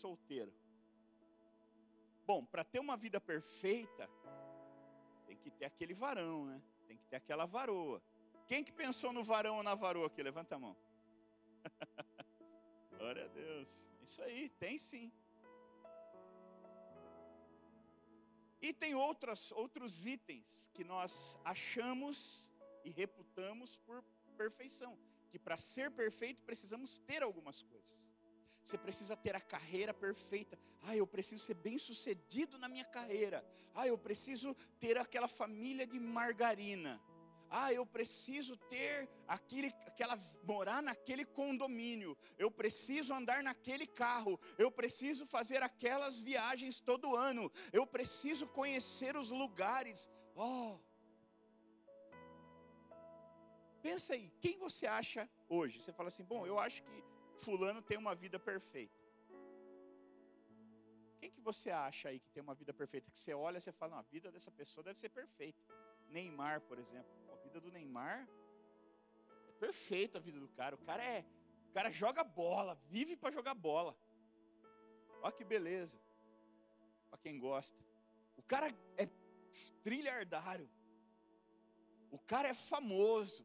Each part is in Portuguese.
solteiro. Bom, para ter uma vida perfeita, tem que ter aquele varão, né? Tem que ter aquela varoa. Quem que pensou no varão ou na varoa aqui? Levanta a mão. Glória a Deus. Isso aí, tem sim. E tem outras, outros itens que nós achamos e reputamos por perfeição. Que para ser perfeito precisamos ter algumas coisas. Você precisa ter a carreira perfeita. Ah, eu preciso ser bem sucedido na minha carreira. Ah, eu preciso ter aquela família de margarina. Ah, eu preciso ter aquele, aquela, morar naquele condomínio. Eu preciso andar naquele carro. Eu preciso fazer aquelas viagens todo ano. Eu preciso conhecer os lugares. Oh, pensa aí, quem você acha hoje? Você fala assim, bom, eu acho que fulano tem uma vida perfeita. Quem que você acha aí que tem uma vida perfeita? Que você olha e fala, a vida dessa pessoa deve ser perfeita. Neymar, por exemplo. A vida do Neymar é perfeita a vida do cara. O cara é, o cara joga bola, vive para jogar bola. Olha que beleza. Para quem gosta. O cara é trilhardário. O cara é famoso.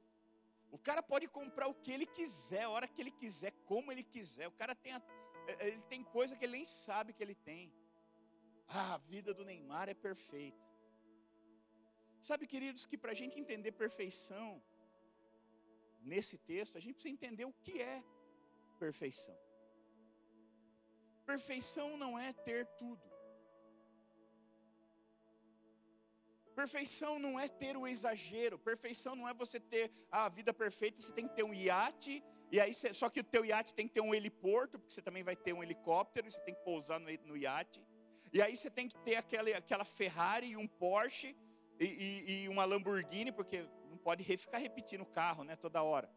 O cara pode comprar o que ele quiser, a hora que ele quiser, como ele quiser. O cara tem, a, é, é, ele tem coisa que ele nem sabe que ele tem. Ah, a vida do Neymar é perfeita. Sabe, queridos, que para a gente entender perfeição, nesse texto, a gente precisa entender o que é perfeição. Perfeição não é ter tudo. Perfeição não é ter o exagero. Perfeição não é você ter a vida perfeita, você tem que ter um iate, e aí você, só que o teu iate tem que ter um heliporto, porque você também vai ter um helicóptero, e você tem que pousar no, no iate. E aí você tem que ter aquela, aquela Ferrari um Porsche e, e, e uma Lamborghini, porque não pode ficar repetindo o carro, né, toda hora.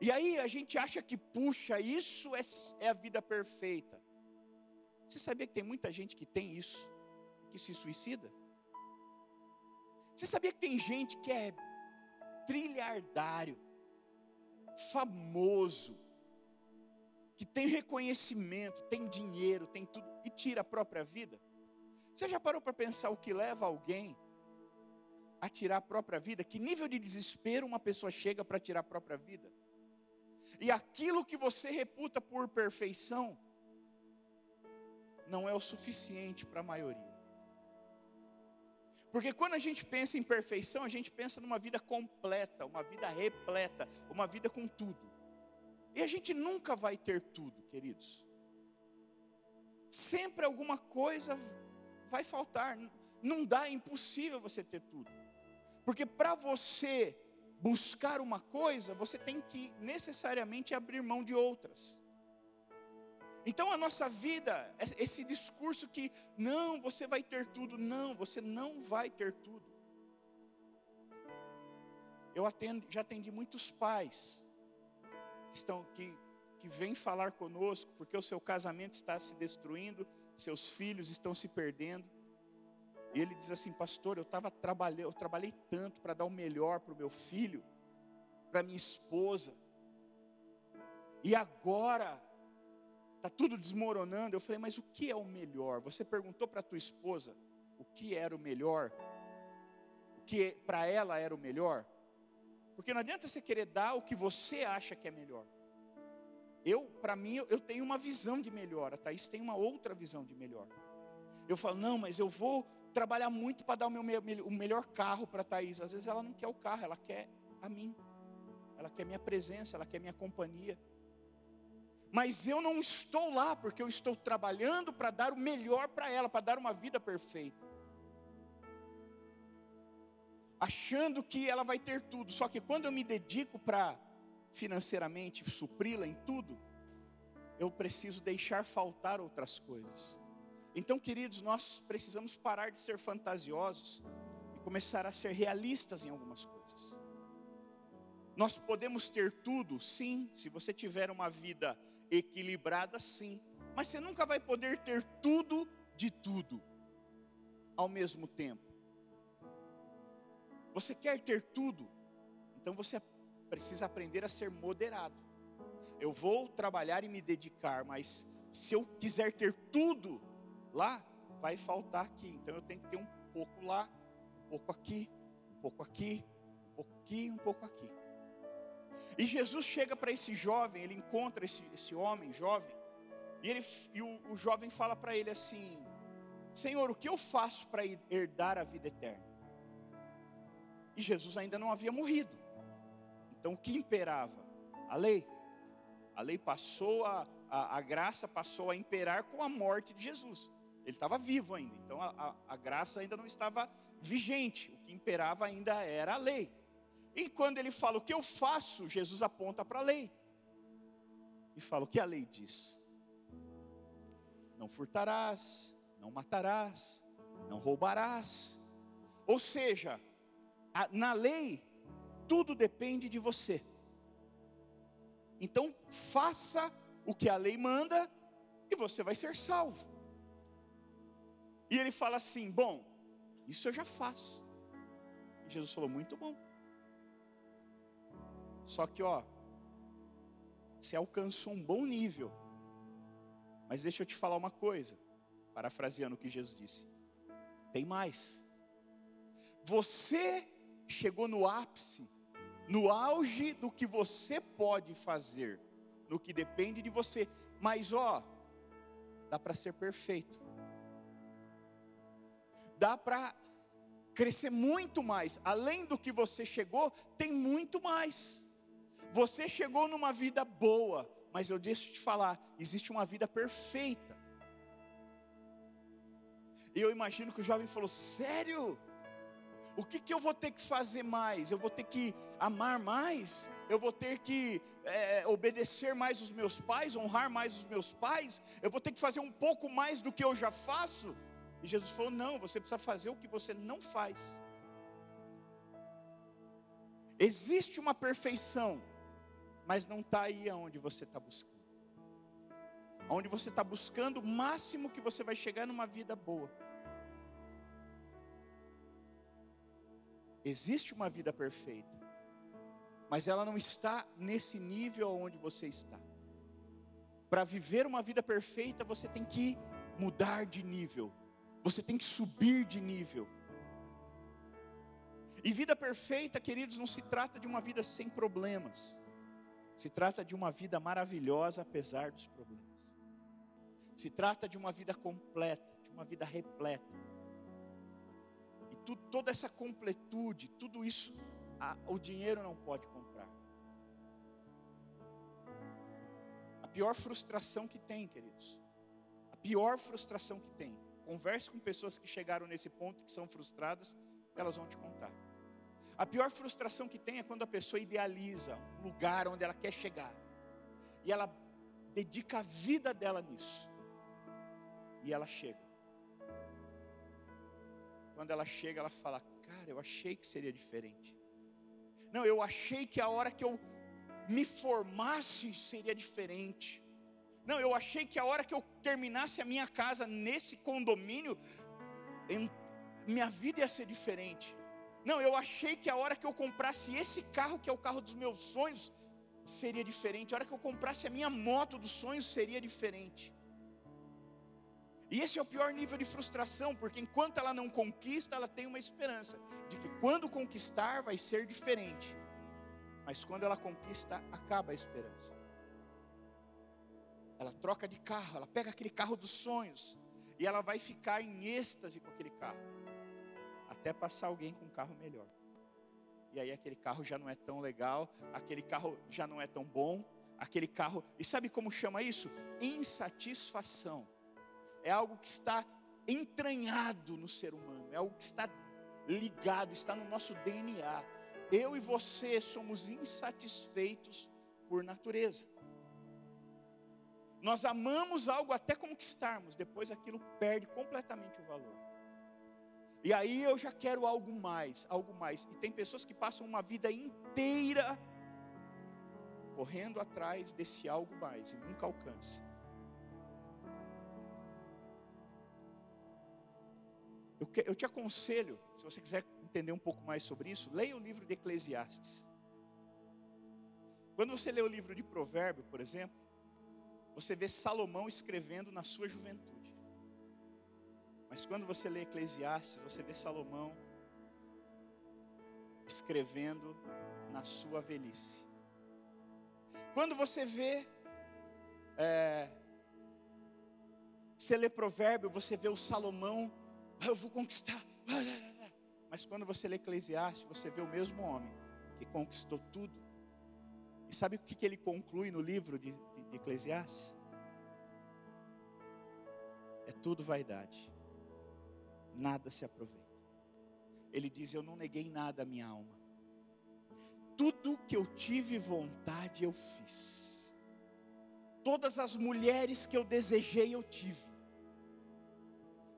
E aí a gente acha que, puxa, isso é, é a vida perfeita. Você sabia que tem muita gente que tem isso? Que se suicida? Você sabia que tem gente que é trilhardário, famoso, que tem reconhecimento, tem dinheiro, tem tudo, e tira a própria vida? Você já parou para pensar o que leva alguém a tirar a própria vida? Que nível de desespero uma pessoa chega para tirar a própria vida? E aquilo que você reputa por perfeição, não é o suficiente para a maioria. Porque quando a gente pensa em perfeição, a gente pensa numa vida completa, uma vida repleta, uma vida com tudo. E a gente nunca vai ter tudo, queridos. Sempre alguma coisa vai faltar. Não dá, é impossível você ter tudo. Porque para você buscar uma coisa, você tem que necessariamente abrir mão de outras. Então a nossa vida, esse discurso que não, você vai ter tudo, não, você não vai ter tudo. Eu atendo, já atendi muitos pais que estão que que vêm falar conosco porque o seu casamento está se destruindo, seus filhos estão se perdendo. E ele diz assim, pastor, eu estava trabalhando, eu trabalhei tanto para dar o melhor para o meu filho, para minha esposa. E agora Está tudo desmoronando. Eu falei, mas o que é o melhor? Você perguntou para tua esposa o que era o melhor? O que para ela era o melhor? Porque não adianta você querer dar o que você acha que é melhor. Eu, para mim, eu tenho uma visão de melhor. A Thaís tem uma outra visão de melhor. Eu falo, não, mas eu vou trabalhar muito para dar o, meu, o melhor carro para a Thaís. Às vezes ela não quer o carro, ela quer a mim. Ela quer minha presença, ela quer minha companhia. Mas eu não estou lá porque eu estou trabalhando para dar o melhor para ela, para dar uma vida perfeita. Achando que ela vai ter tudo, só que quando eu me dedico para financeiramente supri-la em tudo, eu preciso deixar faltar outras coisas. Então, queridos, nós precisamos parar de ser fantasiosos e começar a ser realistas em algumas coisas. Nós podemos ter tudo, sim, se você tiver uma vida equilibrada, sim, mas você nunca vai poder ter tudo de tudo ao mesmo tempo. Você quer ter tudo, então você precisa aprender a ser moderado. eu vou trabalhar e me dedicar, mas se eu quiser ter tudo lá, vai faltar aqui. Então eu tenho que ter um pouco lá, um pouco aqui, um pouco aqui, um pouco aqui, um pouco aqui. E Jesus chega para esse jovem, ele encontra esse, esse homem jovem, e, ele, e o, o jovem fala para ele assim: Senhor, o que eu faço para herdar a vida eterna? E Jesus ainda não havia morrido. Então o que imperava? A lei. A lei passou, a, a, a graça passou a imperar com a morte de Jesus. Ele estava vivo ainda, então a, a, a graça ainda não estava vigente. O que imperava ainda era a lei. E quando ele fala o que eu faço, Jesus aponta para a lei. E fala o que a lei diz: Não furtarás, não matarás, não roubarás. Ou seja, a, na lei, tudo depende de você. Então, faça o que a lei manda e você vai ser salvo. E ele fala assim: Bom, isso eu já faço. E Jesus falou: Muito bom. Só que, ó, você alcançou um bom nível. Mas deixa eu te falar uma coisa parafraseando o que Jesus disse. Tem mais. Você chegou no ápice, no auge do que você pode fazer, no que depende de você. Mas ó, dá para ser perfeito. Dá para crescer muito mais. Além do que você chegou, tem muito mais. Você chegou numa vida boa, mas eu deixo te falar, existe uma vida perfeita. E eu imagino que o jovem falou: Sério? O que, que eu vou ter que fazer mais? Eu vou ter que amar mais? Eu vou ter que é, obedecer mais os meus pais, honrar mais os meus pais? Eu vou ter que fazer um pouco mais do que eu já faço? E Jesus falou: Não, você precisa fazer o que você não faz. Existe uma perfeição, mas não está aí aonde você está buscando. Onde você está buscando o máximo que você vai chegar numa vida boa. Existe uma vida perfeita, mas ela não está nesse nível onde você está. Para viver uma vida perfeita, você tem que mudar de nível, você tem que subir de nível. E vida perfeita, queridos, não se trata de uma vida sem problemas, se trata de uma vida maravilhosa apesar dos problemas, se trata de uma vida completa, de uma vida repleta tudo, toda essa completude, tudo isso, a, o dinheiro não pode comprar. A pior frustração que tem, queridos, a pior frustração que tem. Converse com pessoas que chegaram nesse ponto que são frustradas, elas vão te contar. A pior frustração que tem é quando a pessoa idealiza um lugar onde ela quer chegar e ela dedica a vida dela nisso. E ela chega. Quando ela chega, ela fala: Cara, eu achei que seria diferente. Não, eu achei que a hora que eu me formasse seria diferente. Não, eu achei que a hora que eu terminasse a minha casa nesse condomínio, minha vida ia ser diferente. Não, eu achei que a hora que eu comprasse esse carro, que é o carro dos meus sonhos, seria diferente. A hora que eu comprasse a minha moto dos sonhos, seria diferente. E esse é o pior nível de frustração, porque enquanto ela não conquista, ela tem uma esperança de que quando conquistar vai ser diferente. Mas quando ela conquista, acaba a esperança. Ela troca de carro, ela pega aquele carro dos sonhos e ela vai ficar em êxtase com aquele carro, até passar alguém com um carro melhor. E aí aquele carro já não é tão legal, aquele carro já não é tão bom, aquele carro, e sabe como chama isso? Insatisfação é algo que está entranhado no ser humano, é algo que está ligado, está no nosso DNA. Eu e você somos insatisfeitos por natureza. Nós amamos algo até conquistarmos, depois aquilo perde completamente o valor. E aí eu já quero algo mais, algo mais. E tem pessoas que passam uma vida inteira correndo atrás desse algo mais e nunca alcançam. Eu, que, eu te aconselho, se você quiser entender um pouco mais sobre isso, leia o livro de Eclesiastes. Quando você lê o livro de Provérbio, por exemplo, você vê Salomão escrevendo na sua juventude. Mas quando você lê Eclesiastes, você vê Salomão escrevendo na sua velhice. Quando você vê, é, você lê provérbio, você vê o Salomão, ah, eu vou conquistar. Mas quando você lê Eclesiastes, você vê o mesmo homem que conquistou tudo. E sabe o que, ele conclui no livro de, de, de Eclesiastes? É tudo vaidade, nada se aproveita. Ele diz: Eu não neguei nada à minha alma. Tudo que eu tive vontade eu fiz. Todas as mulheres que eu desejei eu tive.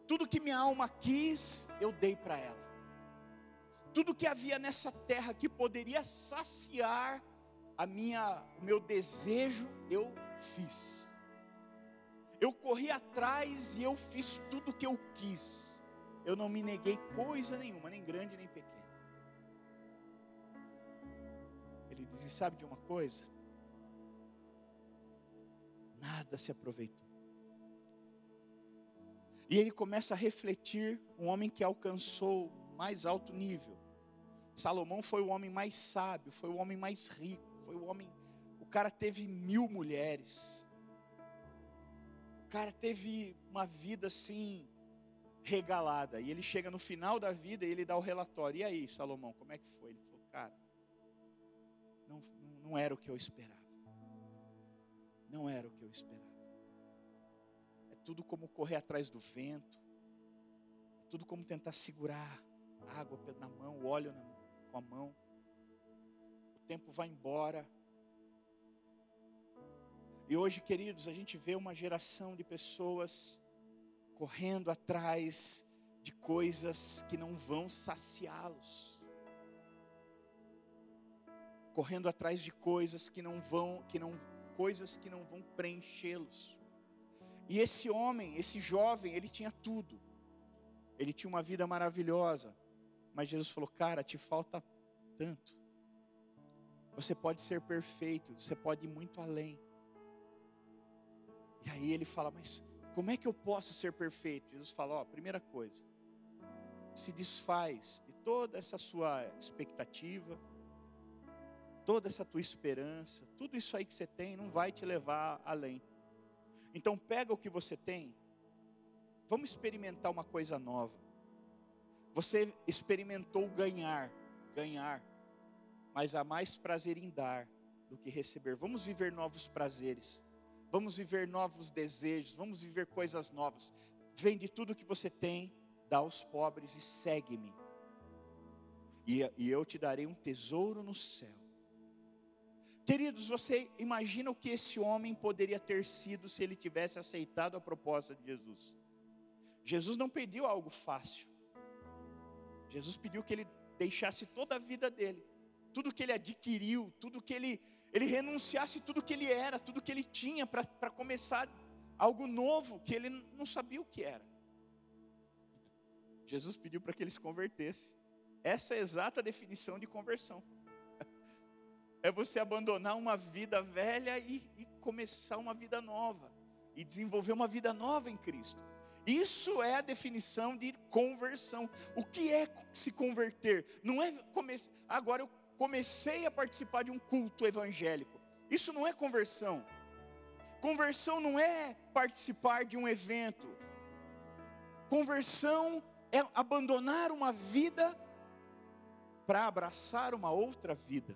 Tudo que minha alma quis eu dei para ela. Tudo que havia nessa terra que poderia saciar a minha, o meu desejo eu fiz. Eu corri atrás e eu fiz tudo o que eu quis eu não me neguei coisa nenhuma, nem grande nem pequena. Ele diz: e sabe de uma coisa? Nada se aproveitou. E ele começa a refletir um homem que alcançou mais alto nível. Salomão foi o homem mais sábio, foi o homem mais rico, foi o homem. O cara teve mil mulheres. O cara teve uma vida assim regalada. E ele chega no final da vida e ele dá o relatório. E aí, Salomão, como é que foi? Ele falou, cara, não, não era o que eu esperava. Não era o que eu esperava. É tudo como correr atrás do vento. É tudo como tentar segurar a água na mão, o óleo na, com a mão. O tempo vai embora. E hoje, queridos, a gente vê uma geração de pessoas correndo atrás de coisas que não vão saciá-los. Correndo atrás de coisas que não vão, que não coisas que não vão preenchê-los. E esse homem, esse jovem, ele tinha tudo. Ele tinha uma vida maravilhosa. Mas Jesus falou: "Cara, te falta tanto. Você pode ser perfeito, você pode ir muito além." E aí ele fala: "Mas como é que eu posso ser perfeito? Jesus fala: ó, primeira coisa, se desfaz de toda essa sua expectativa, toda essa tua esperança, tudo isso aí que você tem não vai te levar além. Então pega o que você tem, vamos experimentar uma coisa nova. Você experimentou ganhar, ganhar, mas há mais prazer em dar do que receber. Vamos viver novos prazeres vamos viver novos desejos, vamos viver coisas novas. Vende tudo que você tem, dá aos pobres e segue-me. E, e eu te darei um tesouro no céu. Queridos, você imagina o que esse homem poderia ter sido se ele tivesse aceitado a proposta de Jesus? Jesus não pediu algo fácil. Jesus pediu que ele deixasse toda a vida dele, tudo que ele adquiriu, tudo que ele ele renunciasse tudo que ele era, tudo que ele tinha, para começar algo novo que ele não sabia o que era. Jesus pediu para que ele se convertesse. Essa é a exata definição de conversão. É você abandonar uma vida velha e, e começar uma vida nova. E desenvolver uma vida nova em Cristo. Isso é a definição de conversão. O que é se converter? Não é começar. Agora eu comecei a participar de um culto evangélico. Isso não é conversão. Conversão não é participar de um evento. Conversão é abandonar uma vida para abraçar uma outra vida.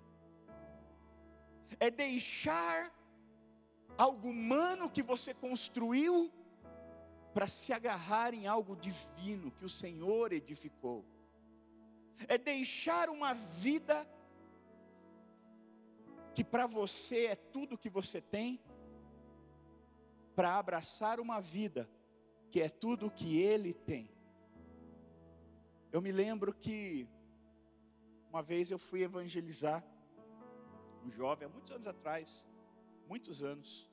É deixar algo humano que você construiu para se agarrar em algo divino que o Senhor edificou. É deixar uma vida que para você é tudo que você tem, para abraçar uma vida que é tudo que Ele tem. Eu me lembro que uma vez eu fui evangelizar um jovem, há muitos anos atrás, muitos anos.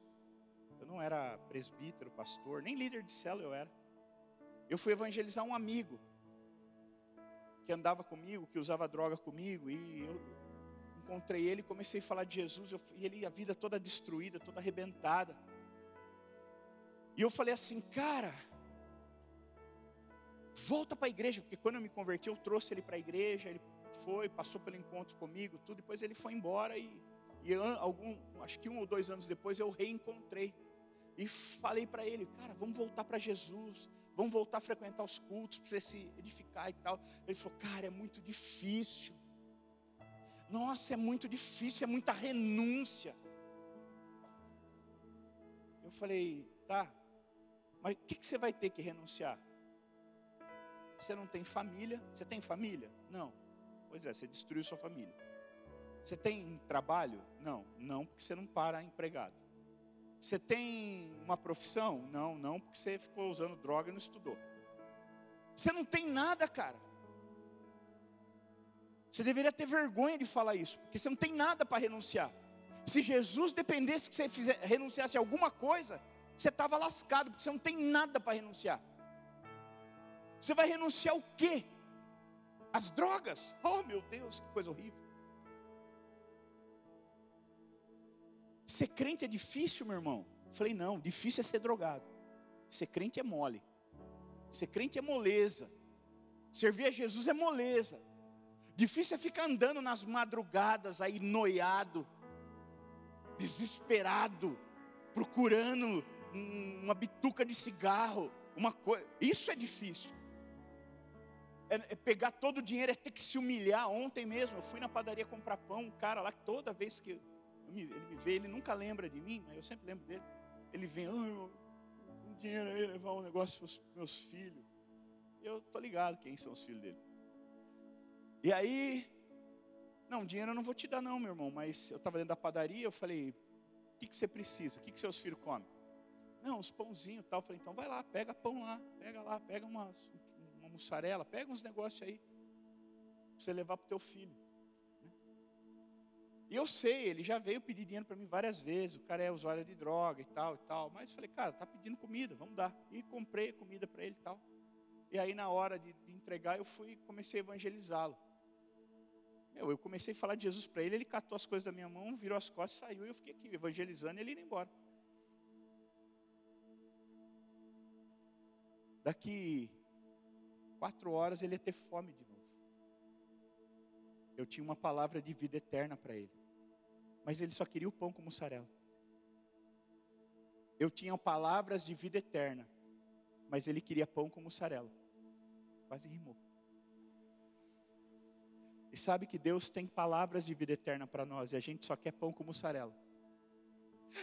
Eu não era presbítero, pastor, nem líder de célula eu era. Eu fui evangelizar um amigo que andava comigo, que usava droga comigo, e eu encontrei ele, comecei a falar de Jesus, eu, e ele, a vida toda destruída, toda arrebentada. E eu falei assim, cara, volta para a igreja, porque quando eu me converti, eu trouxe ele para a igreja, ele foi, passou pelo encontro comigo, tudo, depois ele foi embora e, e algum, acho que um ou dois anos depois eu reencontrei. E falei para ele, cara, vamos voltar para Jesus, vamos voltar a frequentar os cultos, para você se edificar e tal. Ele falou, cara, é muito difícil. Nossa, é muito difícil, é muita renúncia. Eu falei, tá, mas o que, que você vai ter que renunciar? Você não tem família, você tem família? Não. Pois é, você destruiu sua família. Você tem trabalho? Não, não, porque você não para empregado. Você tem uma profissão? Não, não, porque você ficou usando droga e não estudou. Você não tem nada, cara. Você deveria ter vergonha de falar isso, porque você não tem nada para renunciar. Se Jesus dependesse que você fizer, renunciasse a alguma coisa, você estava lascado, porque você não tem nada para renunciar. Você vai renunciar o quê? As drogas? Oh meu Deus, que coisa horrível. Ser crente é difícil, meu irmão. Falei, não, difícil é ser drogado. Ser crente é mole. Ser crente é moleza. Servir a Jesus é moleza. Difícil é ficar andando nas madrugadas aí noiado, desesperado, procurando uma bituca de cigarro, uma coisa. Isso é difícil. É, é, pegar todo o dinheiro, é ter que se humilhar. Ontem mesmo, eu fui na padaria comprar pão, um cara lá que toda vez que me, ele me vê, ele nunca lembra de mim, mas eu sempre lembro dele. Ele vem, oh, um dinheiro aí, levar um negócio para os meus filhos. Eu tô ligado quem são os filhos dele. E aí, não, dinheiro eu não vou te dar não, meu irmão, mas eu estava dentro da padaria, eu falei, o que, que você precisa? O que, que seus filhos comem? Não, uns pãozinhos e tal. Eu falei, então vai lá, pega pão lá, pega lá, pega uma, uma mussarela, pega uns negócios aí, para você levar para o teu filho. E eu sei, ele já veio pedir dinheiro para mim várias vezes, o cara é usuário de droga e tal e tal, mas falei, cara, tá pedindo comida, vamos dar. E comprei comida para ele e tal. E aí na hora de, de entregar, eu fui comecei a evangelizá-lo. Meu, eu comecei a falar de Jesus para ele, ele catou as coisas da minha mão, virou as costas, saiu e eu fiquei aqui evangelizando e ele indo embora. Daqui quatro horas ele ia ter fome de novo. Eu tinha uma palavra de vida eterna para ele, mas ele só queria o pão com mussarela. Eu tinha palavras de vida eterna, mas ele queria pão com mussarela. Quase rimou. E sabe que Deus tem palavras de vida eterna para nós e a gente só quer pão com mussarela.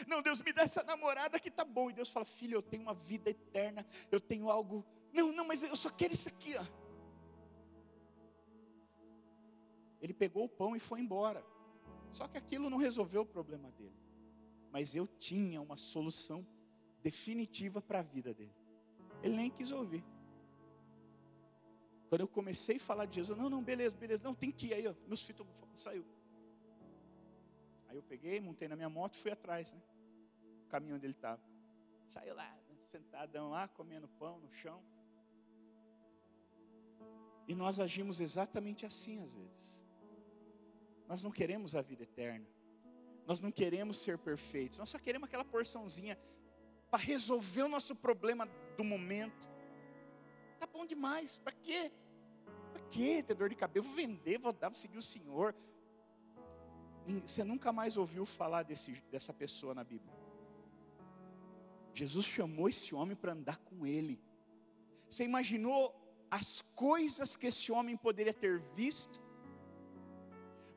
Não, Deus me dá essa namorada que tá bom. E Deus fala: "Filho, eu tenho uma vida eterna, eu tenho algo. Não, não, mas eu só quero isso aqui, ó." Ele pegou o pão e foi embora. Só que aquilo não resolveu o problema dele. Mas eu tinha uma solução definitiva para a vida dele. Ele nem quis ouvir. Quando eu comecei a falar de Jesus, não, não, beleza, beleza, não, tem que ir aí, ó, meus filhos saiu. Aí eu peguei, montei na minha moto e fui atrás, né? O caminho onde ele estava. Saiu lá, sentadão lá, comendo pão no chão. E nós agimos exatamente assim às vezes. Nós não queremos a vida eterna. Nós não queremos ser perfeitos. Nós só queremos aquela porçãozinha para resolver o nosso problema do momento. Tá bom demais. Para quê? Para quê ter dor de cabeça? vou vender, vou dar, vou seguir o Senhor. Você nunca mais ouviu falar desse, dessa pessoa na Bíblia. Jesus chamou esse homem para andar com ele. Você imaginou as coisas que esse homem poderia ter visto?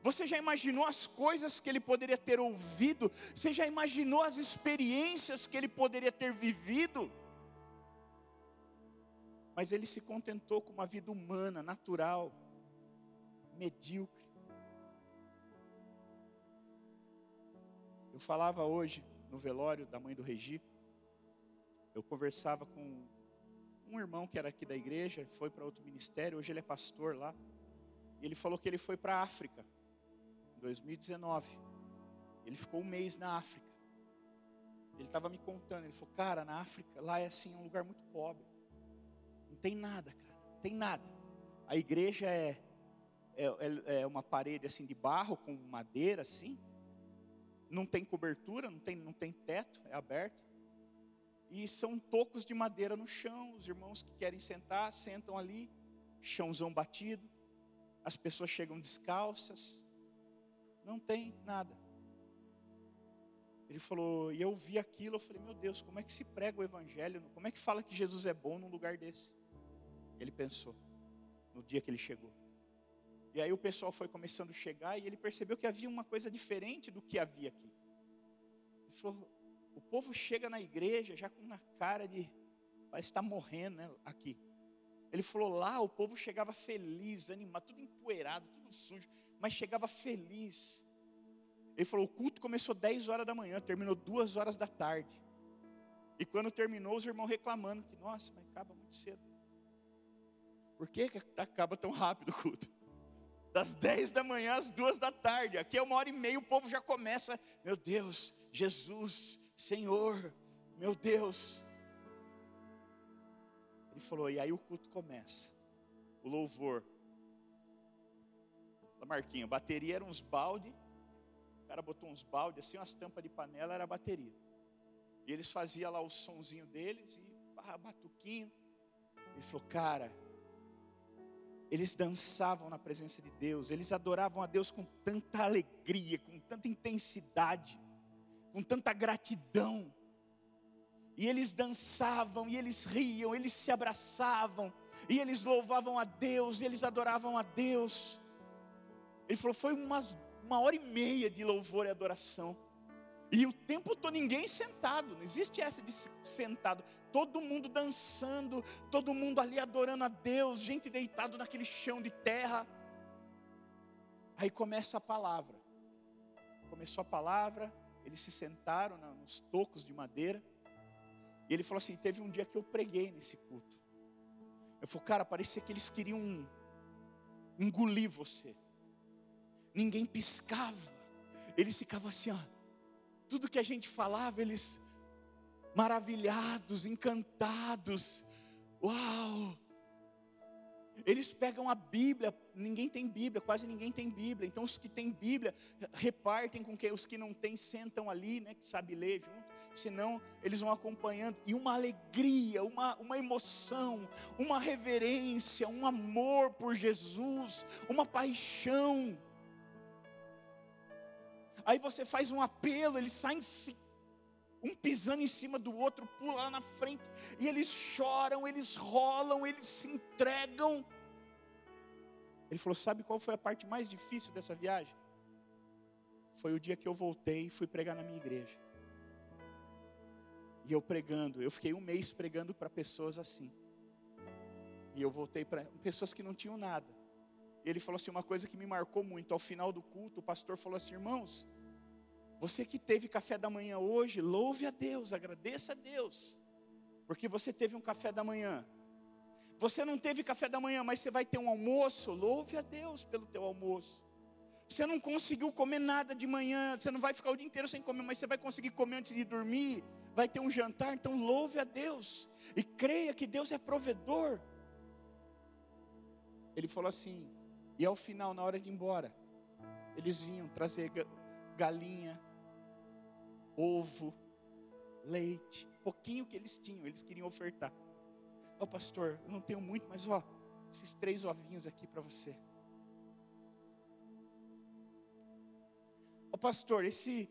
Você já imaginou as coisas que ele poderia ter ouvido? Você já imaginou as experiências que ele poderia ter vivido? Mas ele se contentou com uma vida humana, natural, medíocre. Eu falava hoje no velório da mãe do Regi. Eu conversava com um irmão que era aqui da igreja, foi para outro ministério, hoje ele é pastor lá. E ele falou que ele foi para a África em 2019. Ele ficou um mês na África. Ele estava me contando, ele falou, cara, na África, lá é assim, um lugar muito pobre. Tem nada, cara, tem nada. A igreja é é, é, é uma parede assim de barro com madeira assim. Não tem cobertura, não tem, não tem teto, é aberto. E são tocos de madeira no chão. Os irmãos que querem sentar, sentam ali, chãozão batido. As pessoas chegam descalças. Não tem nada. Ele falou, e eu vi aquilo, eu falei, meu Deus, como é que se prega o evangelho? Como é que fala que Jesus é bom num lugar desse? Ele pensou, no dia que ele chegou. E aí o pessoal foi começando a chegar e ele percebeu que havia uma coisa diferente do que havia aqui. Ele falou, o povo chega na igreja já com uma cara de, parece estar morrendo né, aqui. Ele falou, lá o povo chegava feliz, animado, tudo empoeirado, tudo sujo, mas chegava feliz ele falou: o culto começou 10 horas da manhã, terminou 2 horas da tarde. E quando terminou, os irmãos reclamando que, nossa, mas acaba muito cedo. Por que, que acaba tão rápido o culto? Das 10 da manhã às 2 da tarde. Aqui é uma hora e meia, o povo já começa. Meu Deus, Jesus, Senhor, meu Deus. Ele falou, e aí o culto começa. O louvor. Marquinho, bateria era uns balde cara botou uns baldes assim, umas tampas de panela, era a bateria. E eles faziam lá o sonzinho deles e ah, batuquinho. Ele falou, cara, eles dançavam na presença de Deus, eles adoravam a Deus com tanta alegria, com tanta intensidade, com tanta gratidão. E eles dançavam, e eles riam, eles se abraçavam, e eles louvavam a Deus, e eles adoravam a Deus. Ele falou: foi umas uma hora e meia de louvor e adoração. E o tempo todo ninguém sentado, não existe essa de sentado, todo mundo dançando, todo mundo ali adorando a Deus, gente deitado naquele chão de terra. Aí começa a palavra. Começou a palavra, eles se sentaram nos tocos de madeira. E ele falou assim: teve um dia que eu preguei nesse culto. Eu falei, cara, parecia que eles queriam engolir você ninguém piscava, eles ficavam assim, ó, tudo que a gente falava, eles maravilhados, encantados, uau! Eles pegam a Bíblia, ninguém tem Bíblia, quase ninguém tem Bíblia. Então os que têm Bíblia repartem com que os que não têm sentam ali, né, que sabe ler junto. Senão eles vão acompanhando e uma alegria, uma, uma emoção, uma reverência, um amor por Jesus, uma paixão. Aí você faz um apelo, eles saem um pisando em cima do outro, pula lá na frente, e eles choram, eles rolam, eles se entregam. Ele falou: Sabe qual foi a parte mais difícil dessa viagem? Foi o dia que eu voltei e fui pregar na minha igreja. E eu pregando, eu fiquei um mês pregando para pessoas assim. E eu voltei para pessoas que não tinham nada ele falou assim: uma coisa que me marcou muito. Ao final do culto, o pastor falou assim: irmãos, você que teve café da manhã hoje, louve a Deus, agradeça a Deus, porque você teve um café da manhã. Você não teve café da manhã, mas você vai ter um almoço, louve a Deus pelo teu almoço. Você não conseguiu comer nada de manhã, você não vai ficar o dia inteiro sem comer, mas você vai conseguir comer antes de dormir, vai ter um jantar, então louve a Deus e creia que Deus é provedor. Ele falou assim: e ao final, na hora de ir embora, eles vinham trazer galinha, ovo, leite, pouquinho que eles tinham, eles queriam ofertar. Ó oh, pastor, eu não tenho muito, mas ó, esses três ovinhos aqui para você. Ó oh, pastor, esse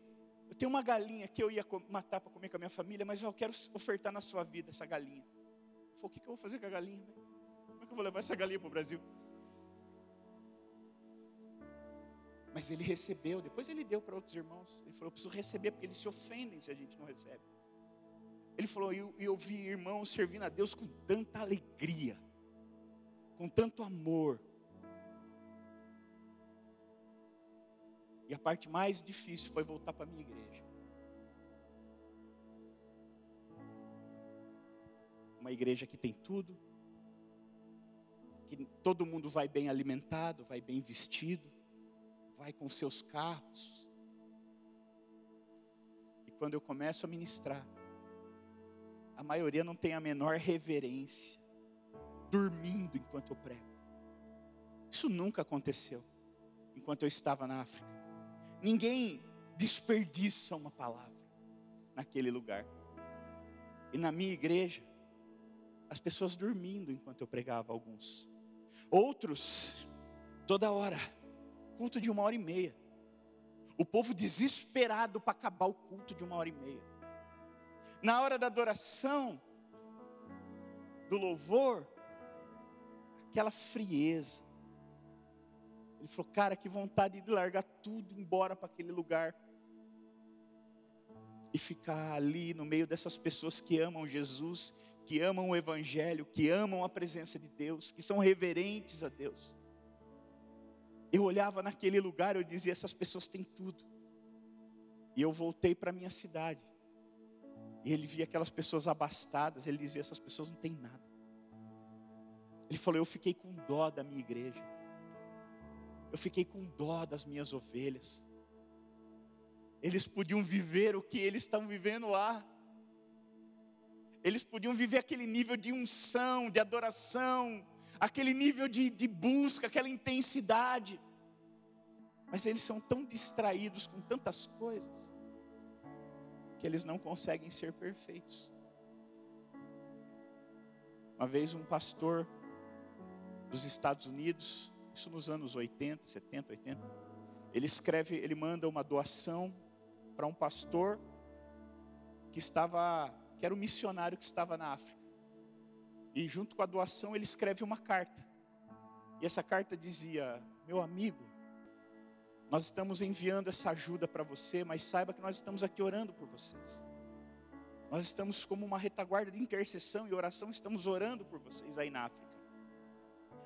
eu tenho uma galinha que eu ia matar para comer com a minha família, mas eu quero ofertar na sua vida essa galinha. Falei, o que, que eu vou fazer com a galinha? Como é que eu vou levar essa galinha para o Brasil? Mas ele recebeu, depois ele deu para outros irmãos. Ele falou: eu preciso receber, porque eles se ofendem se a gente não recebe. Ele falou: e eu, eu vi irmãos servindo a Deus com tanta alegria, com tanto amor. E a parte mais difícil foi voltar para a minha igreja. Uma igreja que tem tudo, que todo mundo vai bem alimentado, vai bem vestido vai com seus carros. E quando eu começo a ministrar, a maioria não tem a menor reverência, dormindo enquanto eu prego. Isso nunca aconteceu enquanto eu estava na África. Ninguém desperdiça uma palavra naquele lugar. E na minha igreja, as pessoas dormindo enquanto eu pregava alguns. Outros, toda hora, culto de uma hora e meia. O povo desesperado para acabar o culto de uma hora e meia. Na hora da adoração, do louvor, aquela frieza. Ele falou, cara, que vontade de largar tudo, embora para aquele lugar. E ficar ali no meio dessas pessoas que amam Jesus, que amam o Evangelho, que amam a presença de Deus, que são reverentes a Deus. Eu olhava naquele lugar, eu dizia: essas pessoas têm tudo. E eu voltei para a minha cidade. E ele via aquelas pessoas abastadas, ele dizia: essas pessoas não têm nada. Ele falou: eu fiquei com dó da minha igreja. Eu fiquei com dó das minhas ovelhas. Eles podiam viver o que eles estão vivendo lá. Eles podiam viver aquele nível de unção, de adoração, aquele nível de, de busca, aquela intensidade. Mas eles são tão distraídos com tantas coisas, que eles não conseguem ser perfeitos. Uma vez um pastor dos Estados Unidos, isso nos anos 80, 70, 80, ele escreve, ele manda uma doação para um pastor que estava, que era um missionário que estava na África. E junto com a doação ele escreve uma carta. E essa carta dizia: Meu amigo, nós estamos enviando essa ajuda para você, mas saiba que nós estamos aqui orando por vocês. Nós estamos como uma retaguarda de intercessão e oração, estamos orando por vocês aí na África.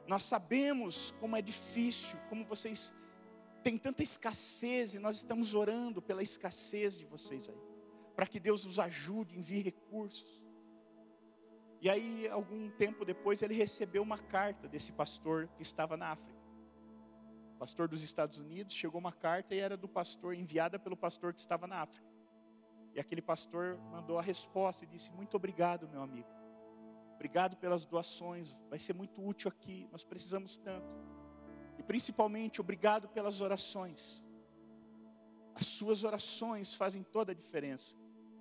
Nós sabemos como é difícil, como vocês têm tanta escassez e nós estamos orando pela escassez de vocês aí, para que Deus os ajude, envie recursos. E aí, algum tempo depois, ele recebeu uma carta desse pastor que estava na África. Pastor dos Estados Unidos, chegou uma carta e era do pastor, enviada pelo pastor que estava na África. E aquele pastor mandou a resposta e disse: Muito obrigado, meu amigo. Obrigado pelas doações, vai ser muito útil aqui, nós precisamos tanto. E principalmente, obrigado pelas orações. As suas orações fazem toda a diferença.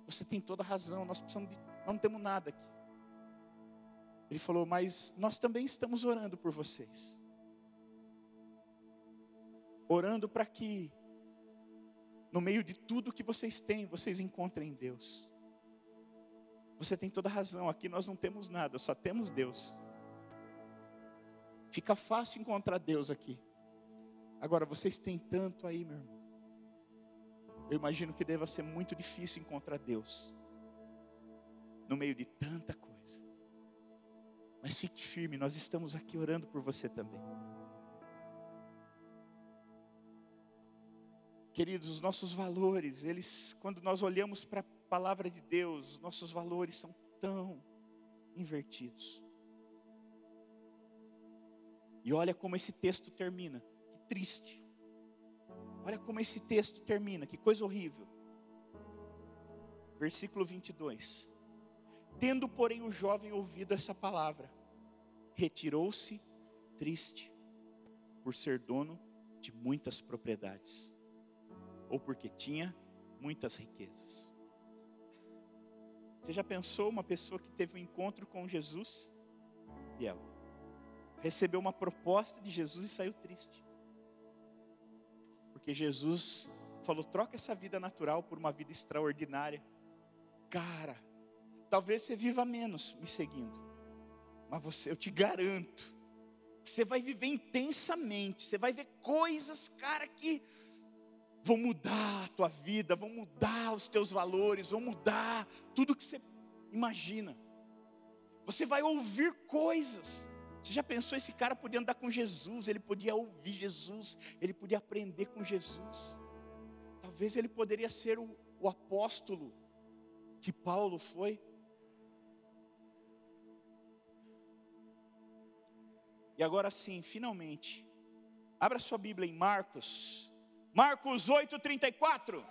Você tem toda a razão, nós precisamos de, não temos nada aqui. Ele falou: Mas nós também estamos orando por vocês. Orando para que, no meio de tudo que vocês têm, vocês encontrem Deus. Você tem toda razão, aqui nós não temos nada, só temos Deus. Fica fácil encontrar Deus aqui. Agora, vocês têm tanto aí, meu irmão. Eu imagino que deva ser muito difícil encontrar Deus no meio de tanta coisa. Mas fique firme, nós estamos aqui orando por você também. Queridos, os nossos valores, eles, quando nós olhamos para a palavra de Deus, os nossos valores são tão invertidos. E olha como esse texto termina, que triste. Olha como esse texto termina, que coisa horrível. Versículo 22. Tendo, porém, o jovem ouvido essa palavra, retirou-se triste, por ser dono de muitas propriedades, ou porque tinha muitas riquezas. Você já pensou uma pessoa que teve um encontro com Jesus? Ela recebeu uma proposta de Jesus e saiu triste. Porque Jesus falou: troca essa vida natural por uma vida extraordinária. Cara, talvez você viva menos me seguindo. Mas você, eu te garanto, você vai viver intensamente, você vai ver coisas, cara, que vão mudar a tua vida, vão mudar os teus valores, vão mudar tudo que você imagina. Você vai ouvir coisas. Você já pensou esse cara podia andar com Jesus, ele podia ouvir Jesus, ele podia aprender com Jesus. Talvez ele poderia ser o, o apóstolo que Paulo foi. E agora sim, finalmente, abra sua Bíblia em Marcos, Marcos 8,34.